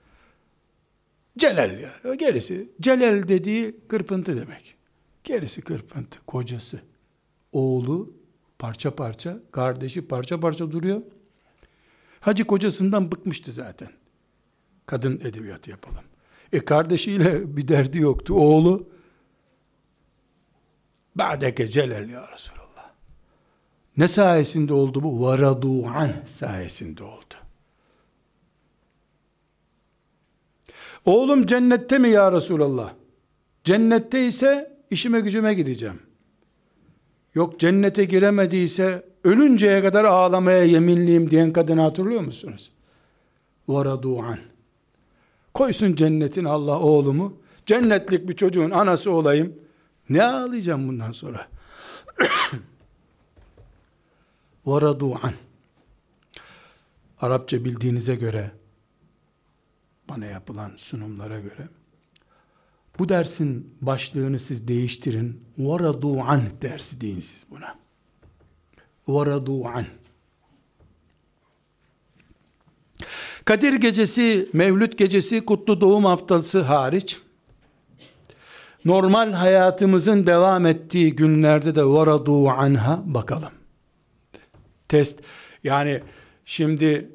Celal ya. Gerisi. Celal dediği kırpıntı demek. Gerisi kırpıntı. Kocası. Oğlu parça parça. Kardeşi parça parça duruyor. Hacı kocasından bıkmıştı zaten. Kadın edebiyatı yapalım. E kardeşiyle bir derdi yoktu. Oğlu Ba'deke celal ya Resulallah. Ne sayesinde oldu bu? Varadu'an sayesinde oldu. Oğlum cennette mi ya Resulallah? Cennette ise işime gücüme gideceğim. Yok cennete giremediyse ölünceye kadar ağlamaya yeminliyim diyen kadını hatırlıyor musunuz? Varadu'an. Koysun cennetin Allah oğlumu. Cennetlik bir çocuğun anası olayım. Ne ağlayacağım bundan sonra? Varadu'an. Arapça bildiğinize göre bana yapılan sunumlara göre bu dersin başlığını siz değiştirin. Varadu an dersi deyin siz buna. Varadu an. Kadir gecesi, Mevlüt gecesi, kutlu doğum haftası hariç normal hayatımızın devam ettiği günlerde de varadu anha bakalım. Test yani şimdi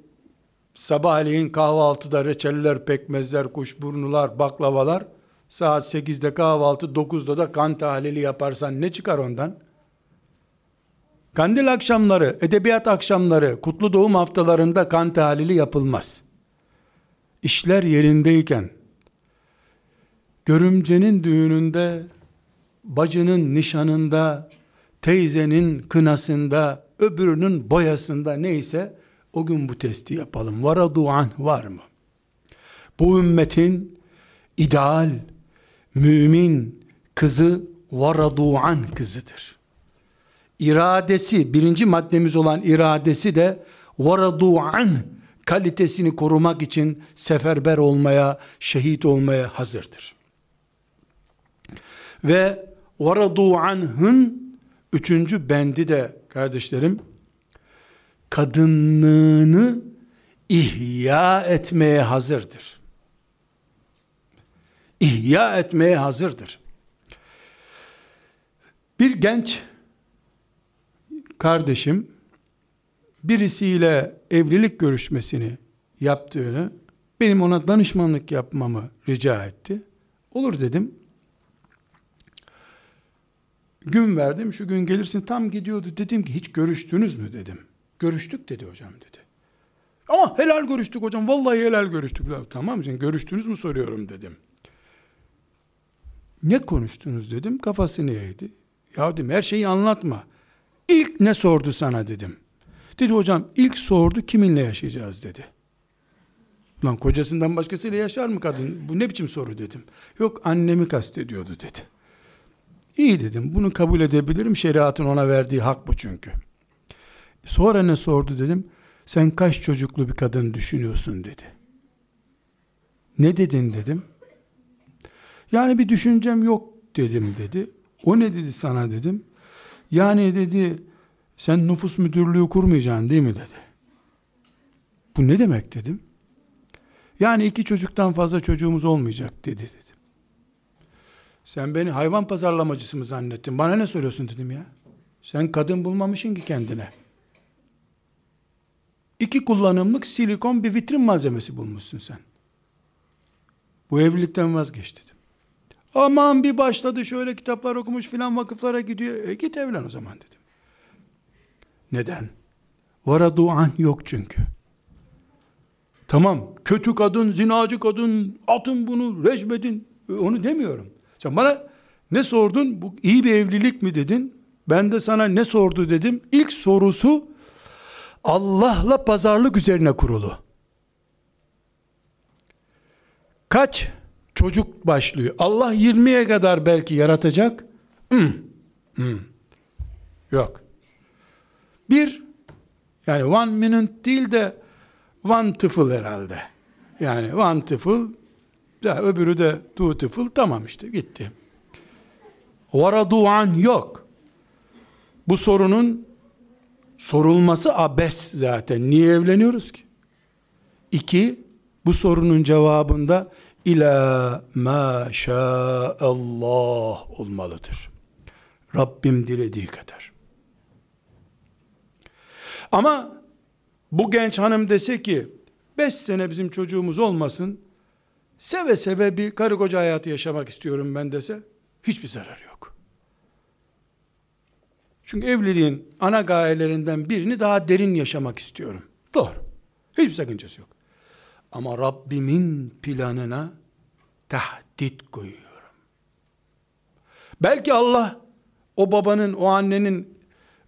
sabahleyin kahvaltıda reçeller, pekmezler, kuşburnular, baklavalar saat 8'de kahvaltı, 9'da da kan tahlili yaparsan ne çıkar ondan? Kandil akşamları, edebiyat akşamları, kutlu doğum haftalarında kan tahlili yapılmaz. İşler yerindeyken, görümcenin düğününde, bacının nişanında, teyzenin kınasında, öbürünün boyasında neyse, o gün bu testi yapalım. Varadu an var mı? Bu ümmetin ideal, mümin kızı varadu an kızıdır iradesi, birinci maddemiz olan iradesi de varadu an kalitesini korumak için seferber olmaya, şehit olmaya hazırdır. Ve varadu anh'ın üçüncü bendi de kardeşlerim, kadınlığını ihya etmeye hazırdır. İhya etmeye hazırdır. Bir genç kardeşim birisiyle evlilik görüşmesini yaptığını benim ona danışmanlık yapmamı rica etti. Olur dedim. Gün verdim şu gün gelirsin tam gidiyordu dedim ki hiç görüştünüz mü dedim. Görüştük dedi hocam dedi. Ama helal görüştük hocam vallahi helal görüştük. Tamam şimdi görüştünüz mü soruyorum dedim. Ne konuştunuz dedim kafasını yedi. Ya dedim her şeyi anlatma. İlk ne sordu sana dedim. Dedi hocam ilk sordu kiminle yaşayacağız dedi. Lan kocasından başkasıyla yaşar mı kadın? Bu ne biçim soru dedim. Yok annemi kastediyordu dedi. İyi dedim bunu kabul edebilirim şeriatın ona verdiği hak bu çünkü. Sonra ne sordu dedim. Sen kaç çocuklu bir kadın düşünüyorsun dedi. Ne dedin dedim. Yani bir düşüncem yok dedim dedi. O ne dedi sana dedim. Yani dedi sen nüfus müdürlüğü kurmayacaksın değil mi dedi. Bu ne demek dedim. Yani iki çocuktan fazla çocuğumuz olmayacak dedi dedim. Sen beni hayvan pazarlamacısı mı zannettin? Bana ne soruyorsun dedim ya. Sen kadın bulmamışsın ki kendine. İki kullanımlık silikon bir vitrin malzemesi bulmuşsun sen. Bu evlilikten vazgeç dedim. Aman bir başladı şöyle kitaplar okumuş filan vakıflara gidiyor. E git evlen o zaman dedim. Neden? Varadu an yok çünkü. Tamam kötü kadın, zinacı kadın, atın bunu, rejmedin. E, onu demiyorum. Sen bana ne sordun? Bu iyi bir evlilik mi dedin? Ben de sana ne sordu dedim. İlk sorusu Allah'la pazarlık üzerine kurulu. Kaç çocuk başlıyor. Allah 20'ye kadar belki yaratacak. Hmm. Hmm. Yok. Bir, yani one minute değil de one tıfıl herhalde. Yani one tıfıl, da öbürü de two tıfıl, tamam işte gitti. Varadu'an yok. Bu sorunun sorulması abes zaten. Niye evleniyoruz ki? İki, bu sorunun cevabında ila ma Allah olmalıdır. Rabbim dilediği kadar. Ama bu genç hanım dese ki beş sene bizim çocuğumuz olmasın seve seve bir karı koca hayatı yaşamak istiyorum ben dese hiçbir zarar yok. Çünkü evliliğin ana gayelerinden birini daha derin yaşamak istiyorum. Doğru. Hiçbir sakıncası yok. Ama Rabbimin planına tahdit koyuyorum. Belki Allah o babanın, o annenin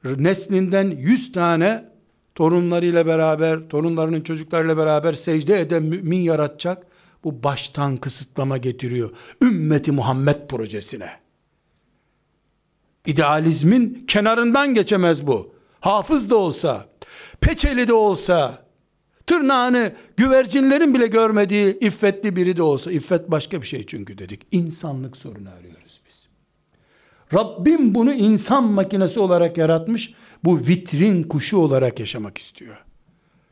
neslinden yüz tane torunlarıyla beraber, torunlarının çocuklarıyla beraber secde eden mümin yaratacak. Bu baştan kısıtlama getiriyor. Ümmeti Muhammed projesine. İdealizmin kenarından geçemez bu. Hafız da olsa, peçeli de olsa, tırnağını güvercinlerin bile görmediği iffetli biri de olsa, iffet başka bir şey çünkü dedik. İnsanlık sorunu arıyoruz biz. Rabbim bunu insan makinesi olarak yaratmış, bu vitrin kuşu olarak yaşamak istiyor.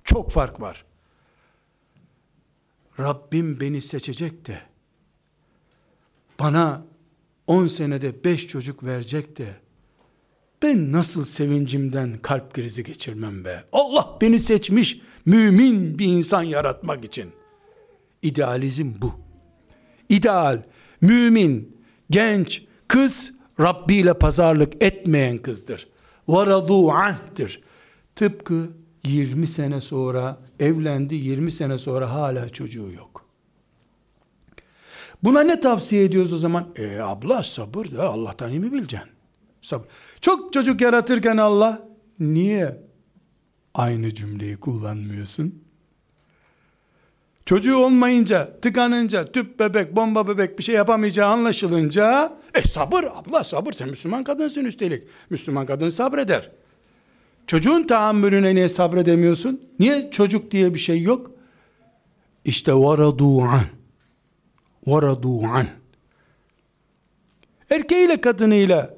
Çok fark var. Rabbim beni seçecek de, bana 10 senede 5 çocuk verecek de, ben nasıl sevincimden kalp krizi geçirmem be. Allah beni seçmiş mümin bir insan yaratmak için. İdealizm bu. İdeal, mümin, genç, kız Rabbi ile pazarlık etmeyen kızdır. Varadu anh'tir. Tıpkı 20 sene sonra evlendi, 20 sene sonra hala çocuğu yok. Buna ne tavsiye ediyoruz o zaman? E abla sabır da Allah'tan iyi mi bileceksin? Sabır. Çok çocuk yaratırken Allah niye aynı cümleyi kullanmıyorsun? Çocuğu olmayınca, tıkanınca, tüp bebek, bomba bebek bir şey yapamayacağı anlaşılınca, e sabır abla sabır sen Müslüman kadınsın üstelik. Müslüman kadın sabreder. Çocuğun tahammülüne niye sabredemiyorsun? Niye çocuk diye bir şey yok? İşte varadu an. Varadu an. Erkeğiyle kadınıyla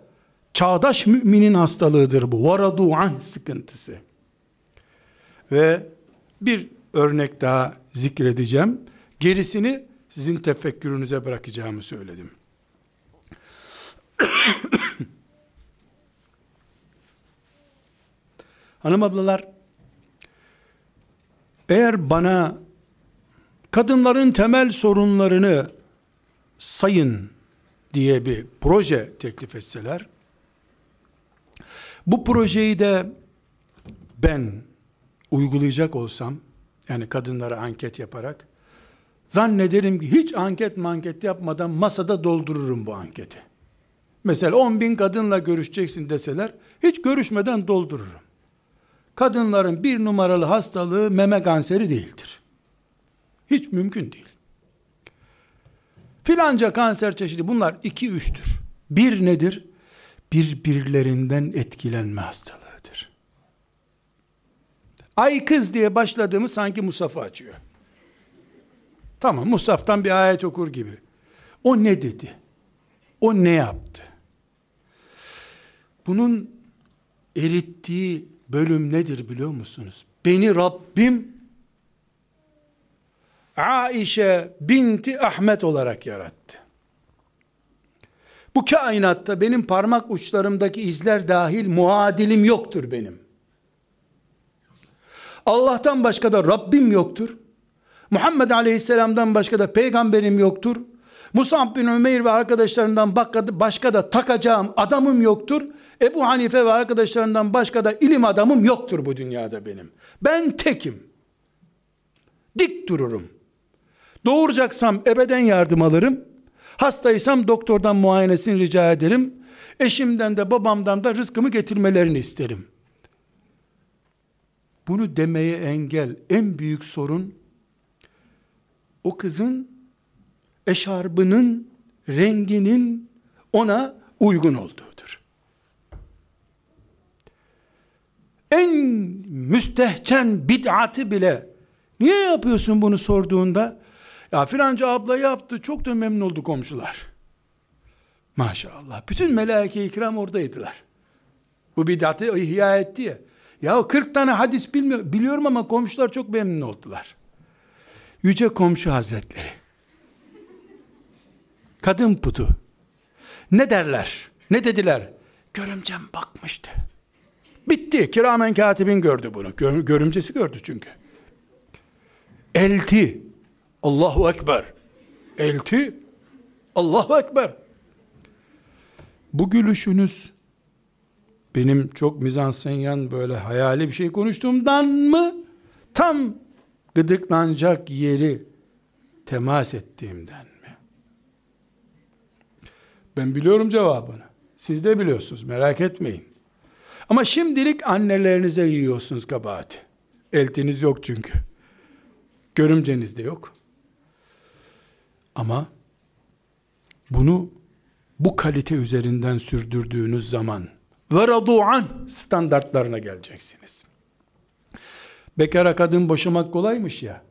çağdaş müminin hastalığıdır bu. Varadu an sıkıntısı. Ve bir örnek daha zikredeceğim. Gerisini sizin tefekkürünüze bırakacağımı söyledim. Hanım ablalar, eğer bana kadınların temel sorunlarını sayın diye bir proje teklif etseler, bu projeyi de ben uygulayacak olsam, yani kadınlara anket yaparak, zannederim ki hiç anket manket yapmadan masada doldururum bu anketi. Mesela 10 bin kadınla görüşeceksin deseler, hiç görüşmeden doldururum. Kadınların bir numaralı hastalığı meme kanseri değildir. Hiç mümkün değil. Filanca kanser çeşidi bunlar iki üçtür. Bir nedir? Birbirlerinden etkilenme hastalığıdır. Ay kız diye başladığımız sanki Musaf'ı açıyor. Tamam Musaf'tan bir ayet okur gibi. O ne dedi? O ne yaptı? Bunun erittiği bölüm nedir biliyor musunuz? Beni Rabbim Aişe binti Ahmet olarak yarattı. Bu kainatta benim parmak uçlarımdaki izler dahil muadilim yoktur benim. Allah'tan başka da Rabbim yoktur. Muhammed Aleyhisselam'dan başka da peygamberim yoktur. Musab bin Ümeyr ve arkadaşlarından başka da takacağım adamım yoktur. Ebu Hanife ve arkadaşlarından başka da ilim adamım yoktur bu dünyada benim. Ben tekim. Dik dururum. Doğuracaksam ebeden yardım alırım. Hastaysam doktordan muayenesini rica ederim. Eşimden de babamdan da rızkımı getirmelerini isterim. Bunu demeye engel en büyük sorun o kızın eşarbının renginin ona uygun olduğudur. En müstehcen bid'atı bile niye yapıyorsun bunu sorduğunda ya filanca abla yaptı çok da memnun oldu komşular. Maşallah. Bütün melaike-i kiram oradaydılar. Bu bid'atı ihya etti ya. Ya 40 tane hadis bilmiyor, biliyorum ama komşular çok memnun oldular. Yüce komşu hazretleri. Kadın putu. Ne derler? Ne dediler? Görümcem bakmıştı. Bitti. Kiramen katibin gördü bunu. görümcesi gördü çünkü. Elti. Allahu Ekber. Elti. Allahu Ekber. Bu gülüşünüz benim çok mizansenyan böyle hayali bir şey konuştuğumdan mı tam gıdıklanacak yeri temas ettiğimden mi? Ben biliyorum cevabını. Siz de biliyorsunuz merak etmeyin. Ama şimdilik annelerinize yiyorsunuz kabahati. Eltiniz yok çünkü. Görümceniz de yok. Ama bunu bu kalite üzerinden sürdürdüğünüz zaman ve radu'an standartlarına geleceksiniz. Bekara kadın boşamak kolaymış ya.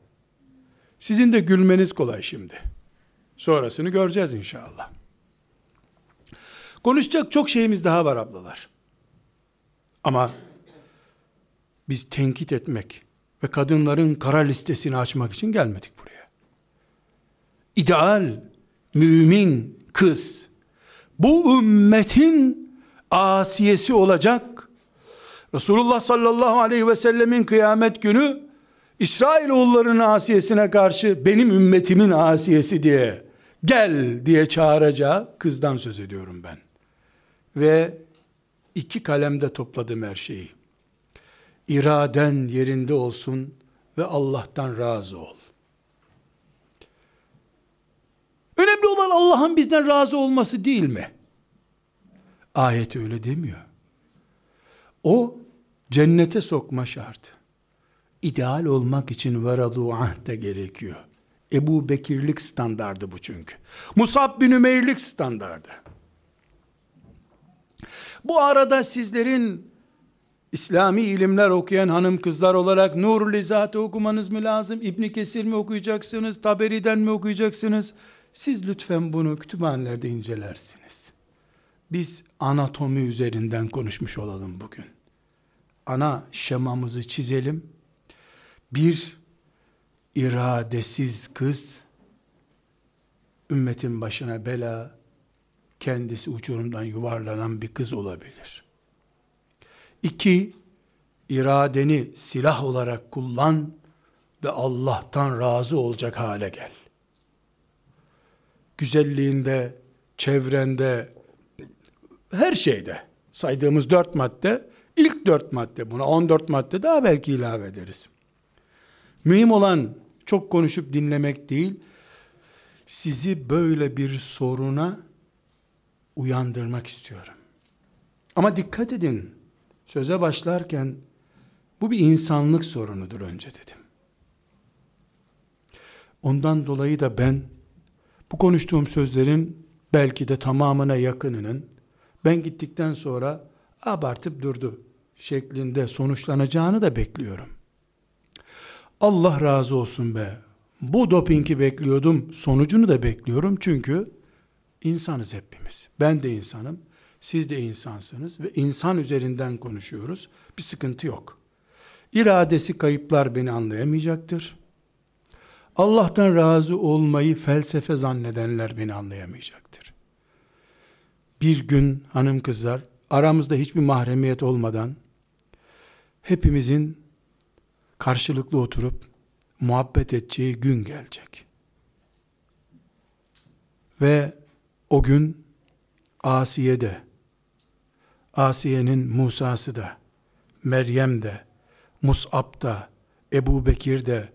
Sizin de gülmeniz kolay şimdi. Sonrasını göreceğiz inşallah. Konuşacak çok şeyimiz daha var ablalar. Ama biz tenkit etmek ve kadınların kara listesini açmak için gelmedik buraya. İdeal, mümin kız, bu ümmetin asiyesi olacak. Resulullah sallallahu aleyhi ve sellemin kıyamet günü İsrailoğullarının asiyesine karşı benim ümmetimin asiyesi diye gel diye çağıracağı kızdan söz ediyorum ben. Ve iki kalemde topladım her şeyi. İraden yerinde olsun ve Allah'tan razı ol. Önemli olan Allah'ın bizden razı olması değil mi? Ayet öyle demiyor. O cennete sokma şartı. İdeal olmak için veradu ahde gerekiyor. Ebu Bekirlik standardı bu çünkü. Musab bin Ümeyrlik standardı. Bu arada sizlerin İslami ilimler okuyan hanım kızlar olarak Nur Lizat'ı okumanız mı lazım? İbn Kesir mi okuyacaksınız? Taberi'den mi okuyacaksınız? Siz lütfen bunu kütüphanelerde incelersiniz. Biz anatomi üzerinden konuşmuş olalım bugün. Ana şemamızı çizelim. Bir iradesiz kız ümmetin başına bela, kendisi uçurumdan yuvarlanan bir kız olabilir. İki, iradeni silah olarak kullan ve Allah'tan razı olacak hale gel. Güzelliğinde, çevrende, her şeyde saydığımız dört madde, ilk dört madde buna on dört madde daha belki ilave ederiz. Mühim olan çok konuşup dinlemek değil, sizi böyle bir soruna uyandırmak istiyorum. Ama dikkat edin, söze başlarken bu bir insanlık sorunudur önce dedim. Ondan dolayı da ben bu konuştuğum sözlerin belki de tamamına yakınının ben gittikten sonra abartıp durdu şeklinde sonuçlanacağını da bekliyorum. Allah razı olsun be. Bu dopingi bekliyordum, sonucunu da bekliyorum çünkü insanız hepimiz. Ben de insanım, siz de insansınız ve insan üzerinden konuşuyoruz. Bir sıkıntı yok. İradesi kayıplar beni anlayamayacaktır. Allah'tan razı olmayı felsefe zannedenler beni anlayamayacaktır. Bir gün hanım kızlar aramızda hiçbir mahremiyet olmadan hepimizin karşılıklı oturup muhabbet edeceği gün gelecek. Ve o gün Asiye de, Asiye'nin Musa'sı da, Meryem de, Mus'ab da, Ebu Bekir de,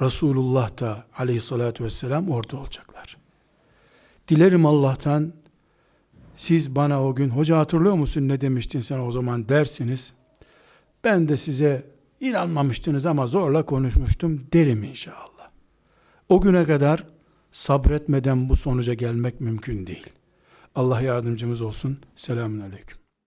Resulullah da aleyhissalatü vesselam orada olacaklar. Dilerim Allah'tan siz bana o gün hoca hatırlıyor musun ne demiştin sen o zaman dersiniz. Ben de size inanmamıştınız ama zorla konuşmuştum derim inşallah. O güne kadar sabretmeden bu sonuca gelmek mümkün değil. Allah yardımcımız olsun. Selamun Aleyküm.